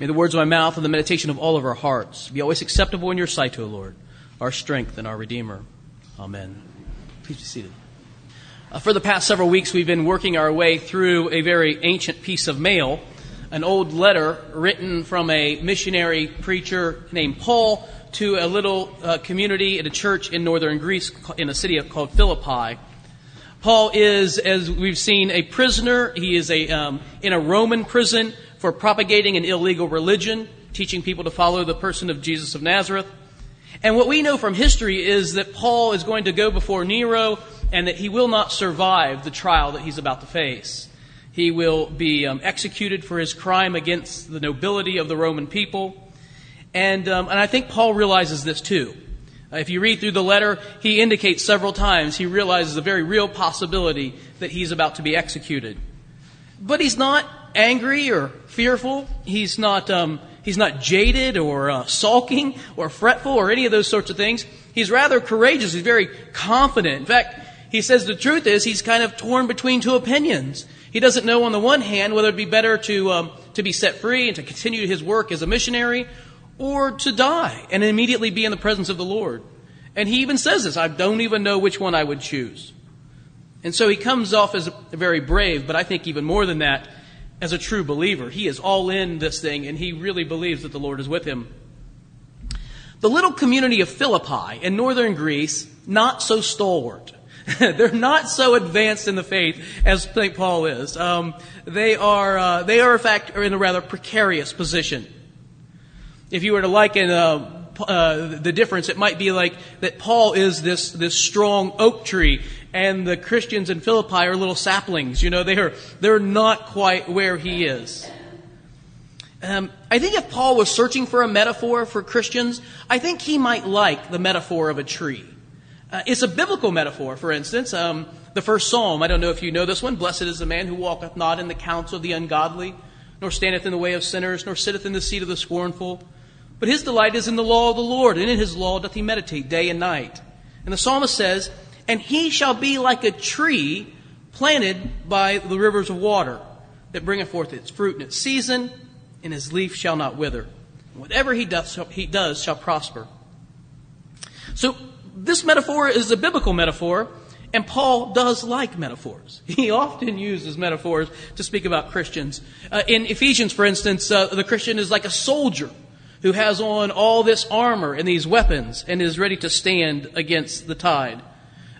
May the words of my mouth and the meditation of all of our hearts be always acceptable in your sight, O Lord, our strength and our Redeemer. Amen. Please be seated. Uh, for the past several weeks, we've been working our way through a very ancient piece of mail, an old letter written from a missionary preacher named Paul to a little uh, community at a church in northern Greece in a city called Philippi. Paul is, as we've seen, a prisoner. He is a, um, in a Roman prison for propagating an illegal religion, teaching people to follow the person of Jesus of Nazareth. And what we know from history is that Paul is going to go before Nero and that he will not survive the trial that he's about to face. He will be um, executed for his crime against the nobility of the Roman people. And, um, and I think Paul realizes this too. Uh, if you read through the letter, he indicates several times he realizes a very real possibility that he's about to be executed. But he's not angry or fearful. He's not, um, he's not jaded or uh, sulking or fretful or any of those sorts of things. He's rather courageous. He's very confident. In fact, he says the truth is he's kind of torn between two opinions. He doesn't know on the one hand whether it'd be better to, um, to be set free and to continue his work as a missionary or to die and immediately be in the presence of the Lord. And he even says this, I don't even know which one I would choose. And so he comes off as very brave, but I think even more than that, as a true believer. He is all in this thing and he really believes that the Lord is with him. The little community of Philippi in northern Greece, not so stalwart. They're not so advanced in the faith as St. Paul is. Um, they are, uh, they are in fact, are in a rather precarious position. If you were to liken uh, uh, the difference, it might be like that Paul is this, this strong oak tree and the Christians in Philippi are little saplings. You know, they are, they're not quite where he is. Um, I think if Paul was searching for a metaphor for Christians, I think he might like the metaphor of a tree. Uh, it's a biblical metaphor, for instance. Um, the first psalm, I don't know if you know this one. Blessed is the man who walketh not in the counsel of the ungodly, nor standeth in the way of sinners, nor sitteth in the seat of the scornful. But his delight is in the law of the Lord, and in his law doth he meditate day and night. And the psalmist says, And he shall be like a tree planted by the rivers of water, that bringeth forth its fruit in its season, and his leaf shall not wither. Whatever he does, he does shall prosper. So this metaphor is a biblical metaphor, and Paul does like metaphors. He often uses metaphors to speak about Christians. Uh, in Ephesians, for instance, uh, the Christian is like a soldier who has on all this armor and these weapons and is ready to stand against the tide.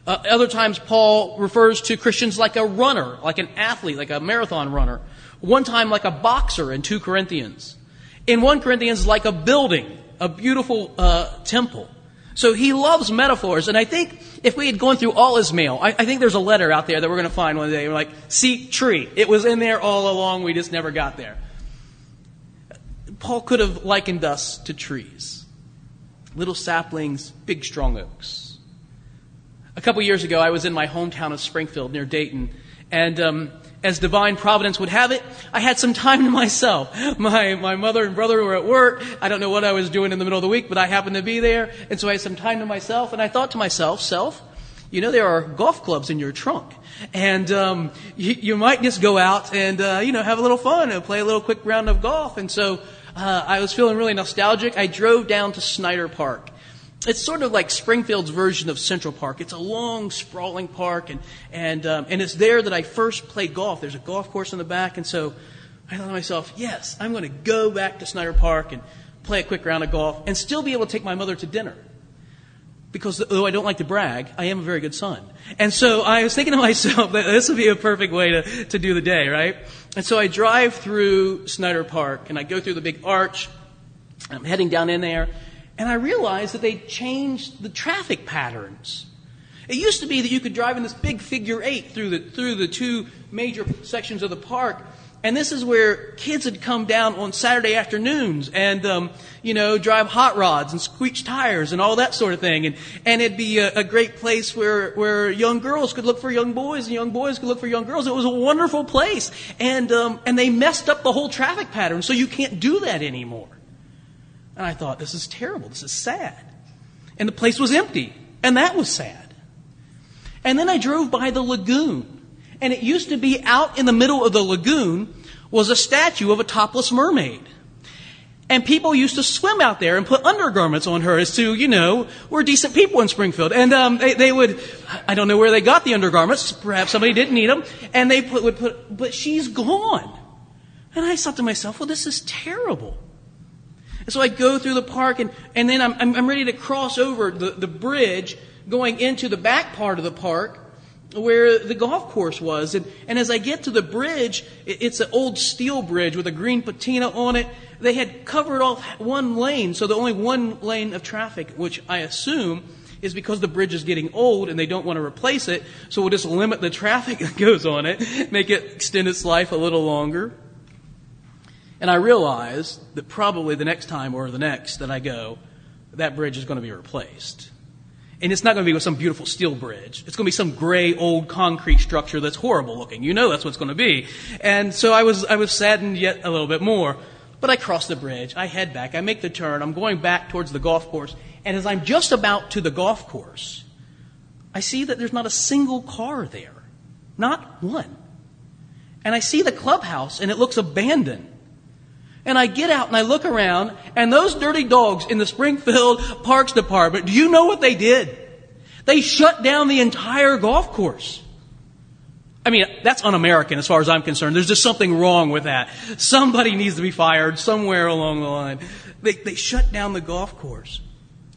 Uh, other times, Paul refers to Christians like a runner, like an athlete, like a marathon runner. One time, like a boxer in 2 Corinthians. In 1 Corinthians, like a building, a beautiful uh, temple. So he loves metaphors, and I think if we had gone through all his mail, I, I think there's a letter out there that we're going to find one day. We're like, see, tree. It was in there all along, we just never got there. Paul could have likened us to trees little saplings, big strong oaks. A couple years ago, I was in my hometown of Springfield near Dayton, and um, as divine providence would have it, I had some time to myself. My, my mother and brother were at work. I don't know what I was doing in the middle of the week, but I happened to be there. And so I had some time to myself, and I thought to myself, self, you know, there are golf clubs in your trunk. And um, you, you might just go out and, uh, you know, have a little fun and play a little quick round of golf. And so uh, I was feeling really nostalgic. I drove down to Snyder Park. It's sort of like Springfield's version of Central Park. It's a long, sprawling park, and and um, and it's there that I first played golf. There's a golf course in the back, and so I thought to myself, yes, I'm going to go back to Snyder Park and play a quick round of golf, and still be able to take my mother to dinner. Because though I don't like to brag, I am a very good son. And so I was thinking to myself that this would be a perfect way to, to do the day, right? And so I drive through Snyder Park and I go through the big arch. I'm heading down in there and I realized that they changed the traffic patterns. It used to be that you could drive in this big figure eight through the, through the two major sections of the park and this is where kids had come down on Saturday afternoons and, um, you know, drive hot rods and squeak tires and all that sort of thing. And, and it'd be a, a great place where, where young girls could look for young boys and young boys could look for young girls. It was a wonderful place. And, um, and they messed up the whole traffic pattern, so you can't do that anymore. And I thought, this is terrible. This is sad. And the place was empty. And that was sad. And then I drove by the lagoon. And it used to be out in the middle of the lagoon was a statue of a topless mermaid. And people used to swim out there and put undergarments on her as to, you know, we're decent people in Springfield. And um, they, they would, I don't know where they got the undergarments. Perhaps somebody didn't need them. And they put, would put, but she's gone. And I thought to myself, well, this is terrible. And so I go through the park and, and then I'm, I'm, ready to cross over the, the bridge going into the back part of the park where the golf course was. And, and as I get to the bridge, it, it's an old steel bridge with a green patina on it. They had covered off one lane, so the only one lane of traffic, which I assume is because the bridge is getting old and they don't want to replace it, so we'll just limit the traffic that goes on it, make it extend its life a little longer. And I realize that probably the next time or the next that I go, that bridge is going to be replaced. And it's not going to be with some beautiful steel bridge. It's going to be some gray old concrete structure that's horrible looking. You know that's what's going to be. And so I was, I was saddened yet a little bit more. But I cross the bridge. I head back. I make the turn. I'm going back towards the golf course. And as I'm just about to the golf course, I see that there's not a single car there. Not one. And I see the clubhouse and it looks abandoned. And I get out and I look around, and those dirty dogs in the Springfield Parks Department, do you know what they did? They shut down the entire golf course. I mean, that's un American as far as I'm concerned. There's just something wrong with that. Somebody needs to be fired somewhere along the line. They, they shut down the golf course.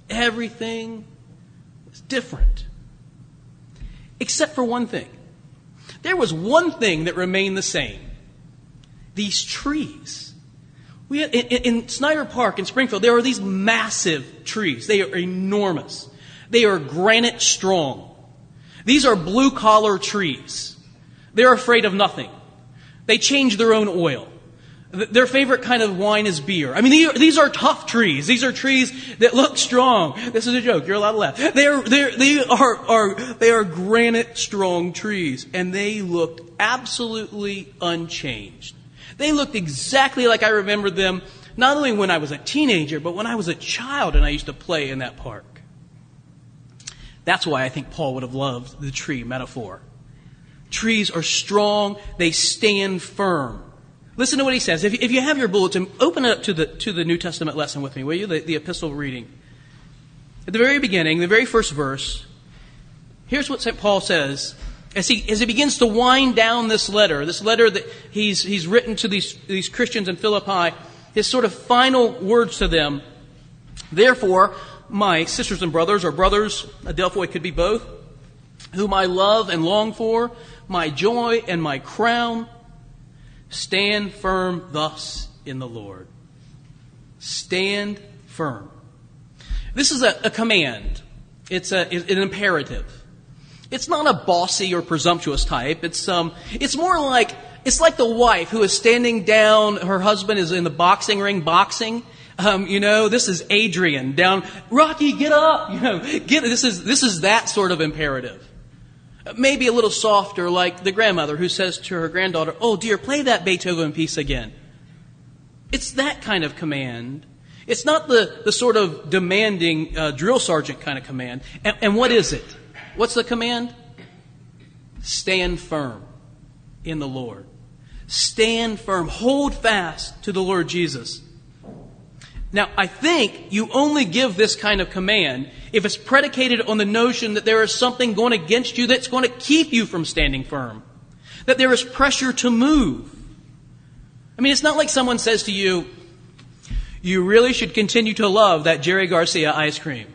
Everything is different. Except for one thing. There was one thing that remained the same these trees. We, in, in Snyder Park in Springfield, there are these massive trees. They are enormous. They are granite strong. These are blue collar trees. They're afraid of nothing. They change their own oil. Their favorite kind of wine is beer. I mean, these are tough trees. These are trees that look strong. This is a joke. You're allowed to laugh. They're, they're, they are, are, they are granite strong trees. And they looked absolutely unchanged. They looked exactly like I remembered them, not only when I was a teenager, but when I was a child and I used to play in that park. That's why I think Paul would have loved the tree metaphor. Trees are strong, they stand firm. Listen to what he says. If, if you have your bulletin, open up to the, to the New Testament lesson with me, will you? The, the epistle reading. At the very beginning, the very first verse, here's what St. Paul says as he, as he begins to wind down this letter, this letter that he's, he's written to these, these Christians in Philippi, his sort of final words to them. Therefore, my sisters and brothers, or brothers, Adelphoi could be both, whom I love and long for, my joy and my crown, stand firm thus in the Lord. Stand firm. This is a, a command. It's a, an imperative. It's not a bossy or presumptuous type. It's, um, it's more like, it's like the wife who is standing down, her husband is in the boxing ring boxing. Um, you know, this is Adrian down, Rocky, get up! You know, get, this is, this is that sort of imperative. Maybe a little softer like the grandmother who says to her granddaughter, oh dear, play that Beethoven piece again. It's that kind of command. It's not the, the sort of demanding uh, drill sergeant kind of command. And, and what is it? What's the command? Stand firm in the Lord. Stand firm. Hold fast to the Lord Jesus. Now, I think you only give this kind of command if it's predicated on the notion that there is something going against you that's going to keep you from standing firm. That there is pressure to move. I mean, it's not like someone says to you, you really should continue to love that Cherry Garcia ice cream.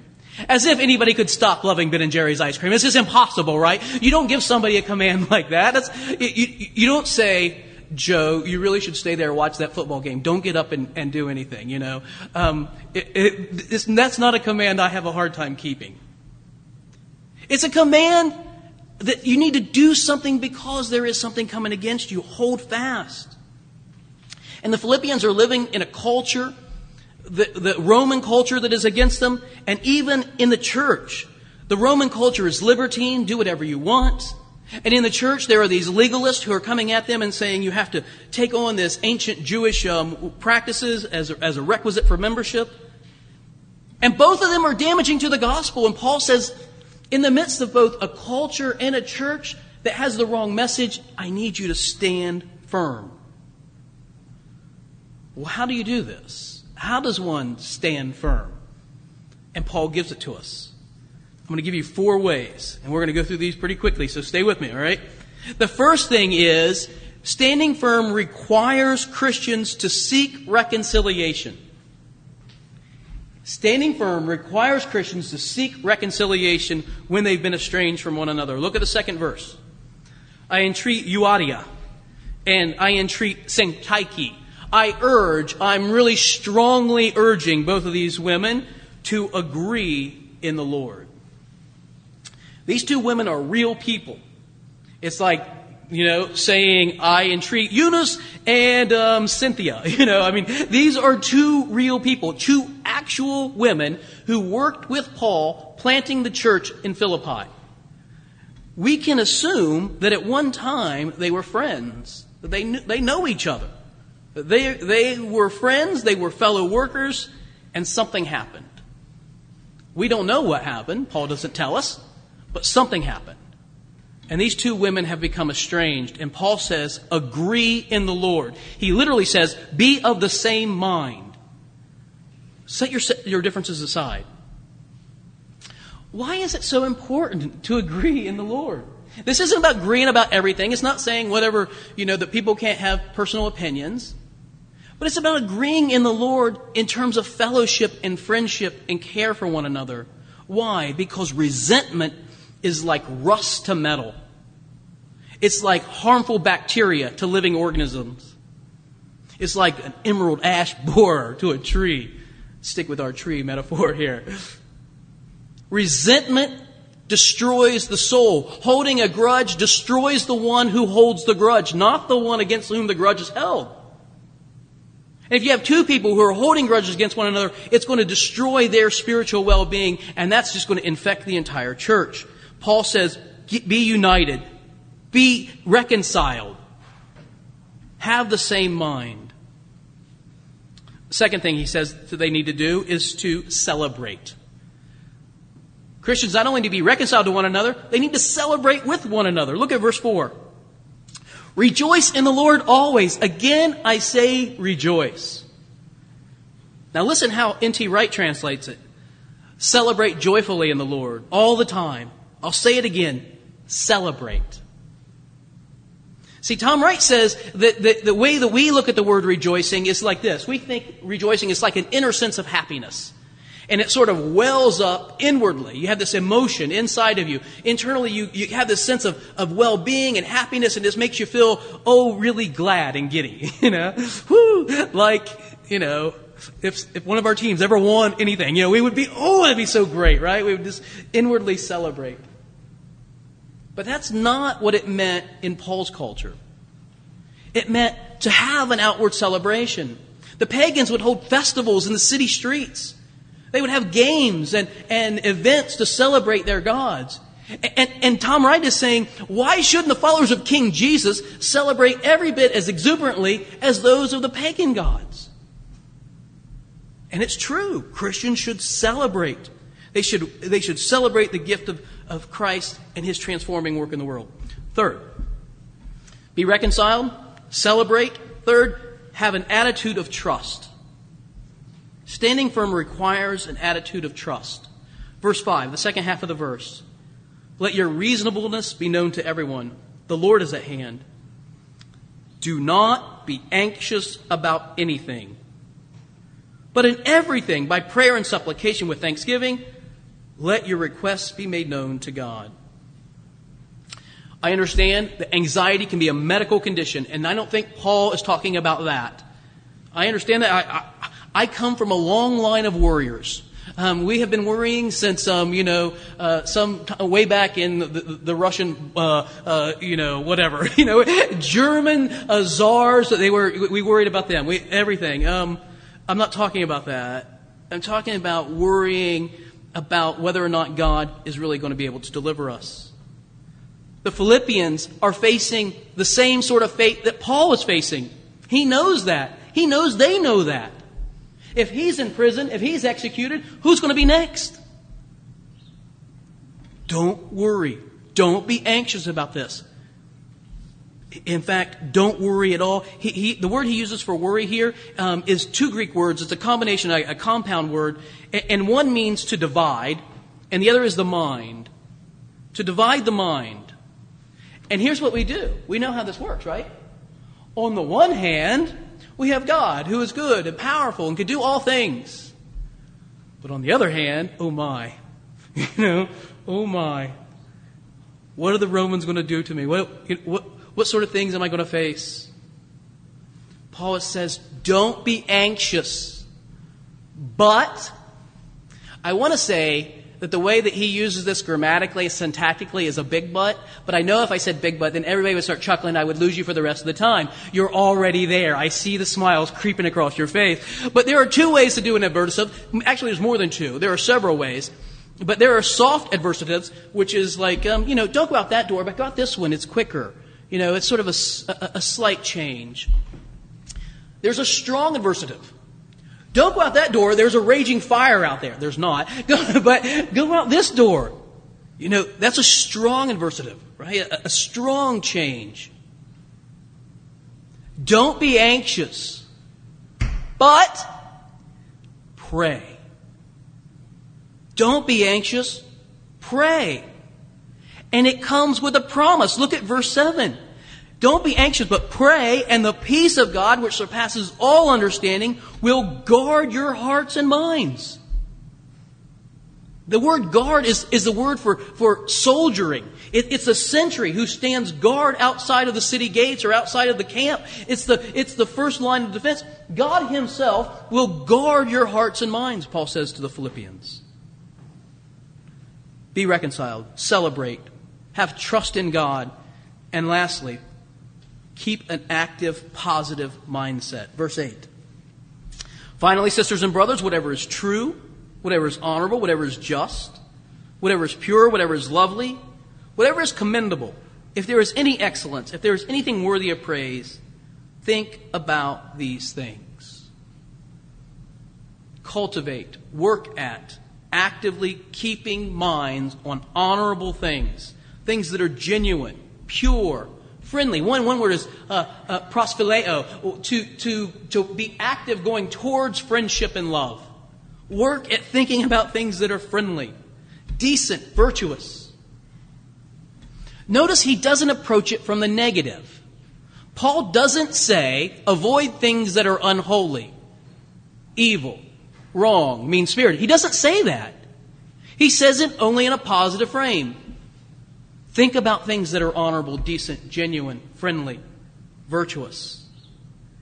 As if anybody could stop loving Ben and Jerry's ice cream. This is impossible, right? You don't give somebody a command like that. That's, you, you don't say, Joe, you really should stay there, watch that football game. Don't get up and, and do anything, you know. Um, it, it, that's not a command I have a hard time keeping. It's a command that you need to do something because there is something coming against you. Hold fast. And the Philippians are living in a culture the, the Roman culture that is against them, and even in the church. The Roman culture is libertine, do whatever you want. And in the church, there are these legalists who are coming at them and saying you have to take on this ancient Jewish um, practices as a, as a requisite for membership. And both of them are damaging to the gospel. And Paul says, in the midst of both a culture and a church that has the wrong message, I need you to stand firm. Well, how do you do this? How does one stand firm? And Paul gives it to us. I'm going to give you four ways, and we're going to go through these pretty quickly, so stay with me, all right? The first thing is standing firm requires Christians to seek reconciliation. Standing firm requires Christians to seek reconciliation when they've been estranged from one another. Look at the second verse. I entreat Euodia and I entreat Syntyche. I urge, I'm really strongly urging both of these women to agree in the Lord. These two women are real people. It's like, you know, saying, I entreat Eunice and um, Cynthia. You know, I mean, these are two real people, two actual women who worked with Paul planting the church in Philippi. We can assume that at one time they were friends, that they, knew, they know each other. They, they were friends, they were fellow workers, and something happened. We don't know what happened. Paul doesn't tell us. But something happened. And these two women have become estranged. And Paul says, agree in the Lord. He literally says, be of the same mind. Set your, your differences aside. Why is it so important to agree in the Lord? This isn't about agreeing about everything. It's not saying whatever, you know, that people can't have personal opinions. But it's about agreeing in the Lord in terms of fellowship and friendship and care for one another. Why? Because resentment is like rust to metal. It's like harmful bacteria to living organisms. It's like an emerald ash borer to a tree. Stick with our tree metaphor here. Resentment destroys the soul. Holding a grudge destroys the one who holds the grudge, not the one against whom the grudge is held. And if you have two people who are holding grudges against one another, it's going to destroy their spiritual well-being, and that's just going to infect the entire church. Paul says, be united. Be reconciled. Have the same mind. Second thing he says that they need to do is to celebrate. Christians not only need to be reconciled to one another, they need to celebrate with one another. Look at verse 4. Rejoice in the Lord always. Again, I say rejoice. Now listen how N.T. Wright translates it. Celebrate joyfully in the Lord all the time. I'll say it again celebrate. See, Tom Wright says that the, the way that we look at the word rejoicing is like this. We think rejoicing is like an inner sense of happiness. And it sort of wells up inwardly. You have this emotion inside of you. Internally, you, you have this sense of, of well-being and happiness, and this makes you feel, oh, really glad and giddy. You know? Whoo! Like, you know, if, if one of our teams ever won anything, you know, we would be, oh, that'd be so great, right? We would just inwardly celebrate. But that's not what it meant in Paul's culture. It meant to have an outward celebration. The pagans would hold festivals in the city streets. They would have games and, and events to celebrate their gods. And, and, Tom Wright is saying, why shouldn't the followers of King Jesus celebrate every bit as exuberantly as those of the pagan gods? And it's true. Christians should celebrate. They should, they should celebrate the gift of, of Christ and his transforming work in the world. Third, be reconciled, celebrate. Third, have an attitude of trust. Standing firm requires an attitude of trust. Verse 5, the second half of the verse. Let your reasonableness be known to everyone. The Lord is at hand. Do not be anxious about anything, but in everything, by prayer and supplication with thanksgiving, let your requests be made known to God. I understand that anxiety can be a medical condition, and I don't think Paul is talking about that. I understand that. I, I, I come from a long line of warriors. Um, we have been worrying since, um, you know, uh, some t- way back in the, the, the Russian, uh, uh, you know, whatever, you know, German uh, czars. They were we worried about them. We, everything. Um, I'm not talking about that. I'm talking about worrying about whether or not God is really going to be able to deliver us. The Philippians are facing the same sort of fate that Paul is facing. He knows that. He knows they know that. If he's in prison, if he's executed, who's going to be next? Don't worry. Don't be anxious about this. In fact, don't worry at all. He, he, the word he uses for worry here um, is two Greek words. It's a combination, a, a compound word, and, and one means to divide, and the other is the mind. To divide the mind. And here's what we do. We know how this works, right? On the one hand, we have God who is good and powerful and can do all things. But on the other hand, oh my, you know, oh my, what are the Romans going to do to me? What, what, what sort of things am I going to face? Paul says, don't be anxious. But, I want to say that the way that he uses this grammatically, syntactically, is a big but. But I know if I said big but, then everybody would start chuckling. I would lose you for the rest of the time. You're already there. I see the smiles creeping across your face. But there are two ways to do an adversative. Actually, there's more than two. There are several ways. But there are soft adversatives, which is like, um, you know, don't go out that door, but go out this one. It's quicker. You know, it's sort of a, a, a slight change. There's a strong adversative. Don't go out that door. There's a raging fire out there. There's not. but go out this door. You know, that's a strong adversative, right? A, a strong change. Don't be anxious, but pray. Don't be anxious, pray. And it comes with a promise. Look at verse 7. Don't be anxious, but pray, and the peace of God, which surpasses all understanding, will guard your hearts and minds. The word guard is, is the word for, for soldiering. It, it's a sentry who stands guard outside of the city gates or outside of the camp. It's the, it's the first line of defense. God Himself will guard your hearts and minds, Paul says to the Philippians. Be reconciled, celebrate, have trust in God. And lastly, keep an active, positive mindset. Verse 8. Finally, sisters and brothers, whatever is true, whatever is honorable, whatever is just, whatever is pure, whatever is lovely, whatever is commendable, if there is any excellence, if there is anything worthy of praise, think about these things. Cultivate, work at, actively keeping minds on honorable things things that are genuine, pure, friendly. One, one word is uh, uh, prosphileo, to, to, to be active going towards friendship and love. Work at thinking about things that are friendly, decent, virtuous. Notice he doesn't approach it from the negative. Paul doesn't say, avoid things that are unholy, evil, wrong, mean spirited. He doesn't say that. He says it only in a positive frame. Think about things that are honorable, decent, genuine, friendly, virtuous.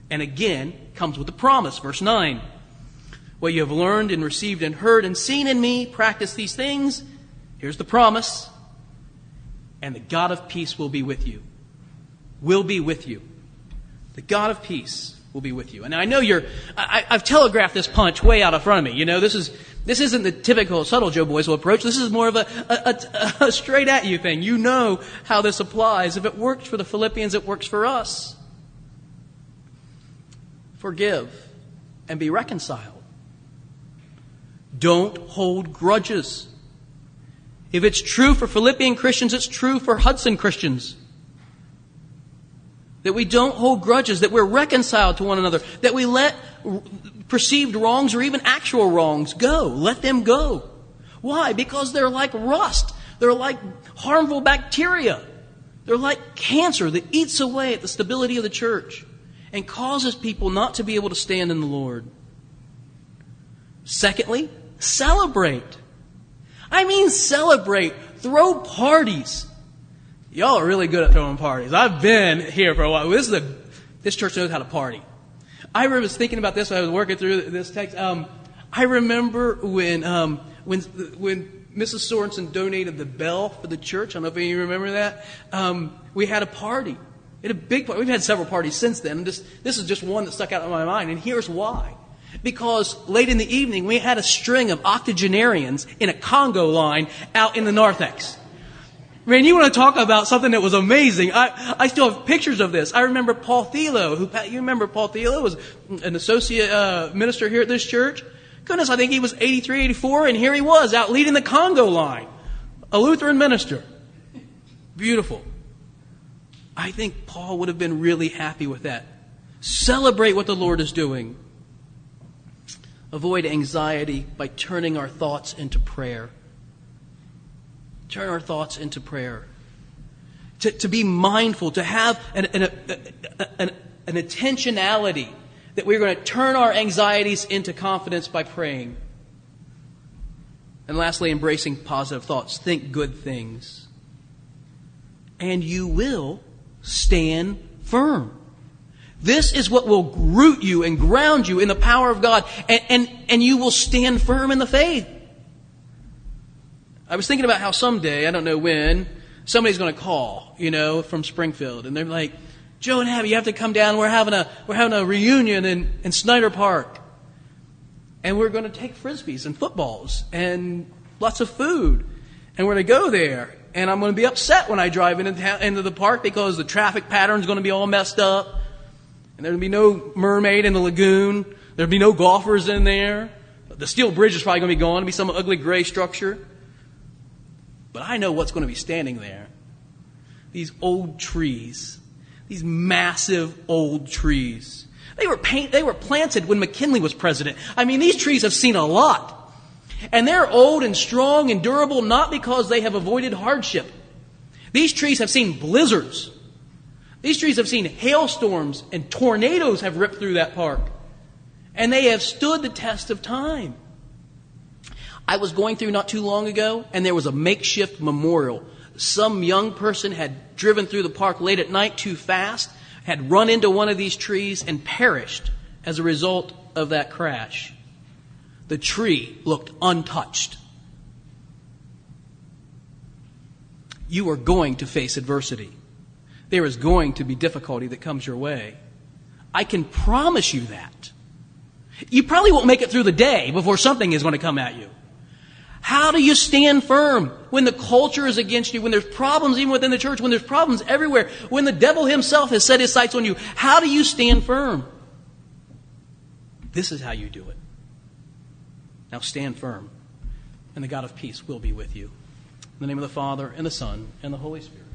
And again, comes with a promise. Verse 9. What you have learned and received and heard and seen in me, practice these things. Here's the promise. And the God of peace will be with you. Will be with you. The God of peace will be with you. And I know you're, I, have telegraphed this punch way out in front of me. You know, this is, this isn't the typical subtle Joe Boisville approach. This is more of a, a, a, a straight at you thing. You know how this applies. If it works for the Philippians, it works for us. Forgive and be reconciled. Don't hold grudges. If it's true for Philippian Christians, it's true for Hudson Christians. That we don't hold grudges, that we're reconciled to one another, that we let perceived wrongs or even actual wrongs go. Let them go. Why? Because they're like rust. They're like harmful bacteria. They're like cancer that eats away at the stability of the church and causes people not to be able to stand in the Lord. Secondly, celebrate. I mean, celebrate. Throw parties. Y'all are really good at throwing parties. I've been here for a while. This is a, this church knows how to party. I was thinking about this when I was working through this text. Um, I remember when, um, when, when Mrs. Sorensen donated the bell for the church. I don't know if any of you remember that. Um, we had a party. We had a big party. We've had several parties since then. This, this is just one that stuck out in my mind, and here's why. Because late in the evening, we had a string of octogenarians in a conga line out in the narthex. Man, you want to talk about something that was amazing. I, I still have pictures of this. I remember Paul Thilo, who, you remember Paul Thilo was an associate uh, minister here at this church. Goodness, I think he was 83, 84, and here he was out leading the conga line. A Lutheran minister. Beautiful. I think Paul would have been really happy with that. Celebrate what the Lord is doing. Avoid anxiety by turning our thoughts into prayer. Turn our thoughts into prayer. To, to be mindful, to have an, an, an, an intentionality that we're going to turn our anxieties into confidence by praying. And lastly, embracing positive thoughts. Think good things. And you will stand firm. This is what will root you and ground you in the power of God, and, and, and you will stand firm in the faith. I was thinking about how someday, I don't know when, somebody's going to call, you know, from Springfield, and they're like, Joe and Abby, you have to come down. We're having a, we're having a reunion in, in Snyder Park. And we're going to take frisbees and footballs and lots of food. And we're going to go there. And I'm going to be upset when I drive into, into the park because the traffic pattern is going to be all messed up. And there'll be no mermaid in the lagoon. There'll be no golfers in there. The steel bridge is probably going to be gone. It'll be some ugly gray structure. But I know what's going to be standing there. These old trees. These massive old trees. They were, paint, they were planted when McKinley was president. I mean, these trees have seen a lot. And they're old and strong and durable not because they have avoided hardship. These trees have seen blizzards. These trees have seen hailstorms and tornadoes have ripped through that park. And they have stood the test of time. I was going through not too long ago, and there was a makeshift memorial. Some young person had driven through the park late at night too fast, had run into one of these trees, and perished as a result of that crash. The tree looked untouched. You are going to face adversity. There is going to be difficulty that comes your way. I can promise you that. You probably won't make it through the day before something is going to come at you. How do you stand firm when the culture is against you, when there's problems even within the church, when there's problems everywhere, when the devil himself has set his sights on you? How do you stand firm? This is how you do it. Now stand firm, and the God of peace will be with you. In the name of the Father, and the Son, and the Holy Spirit.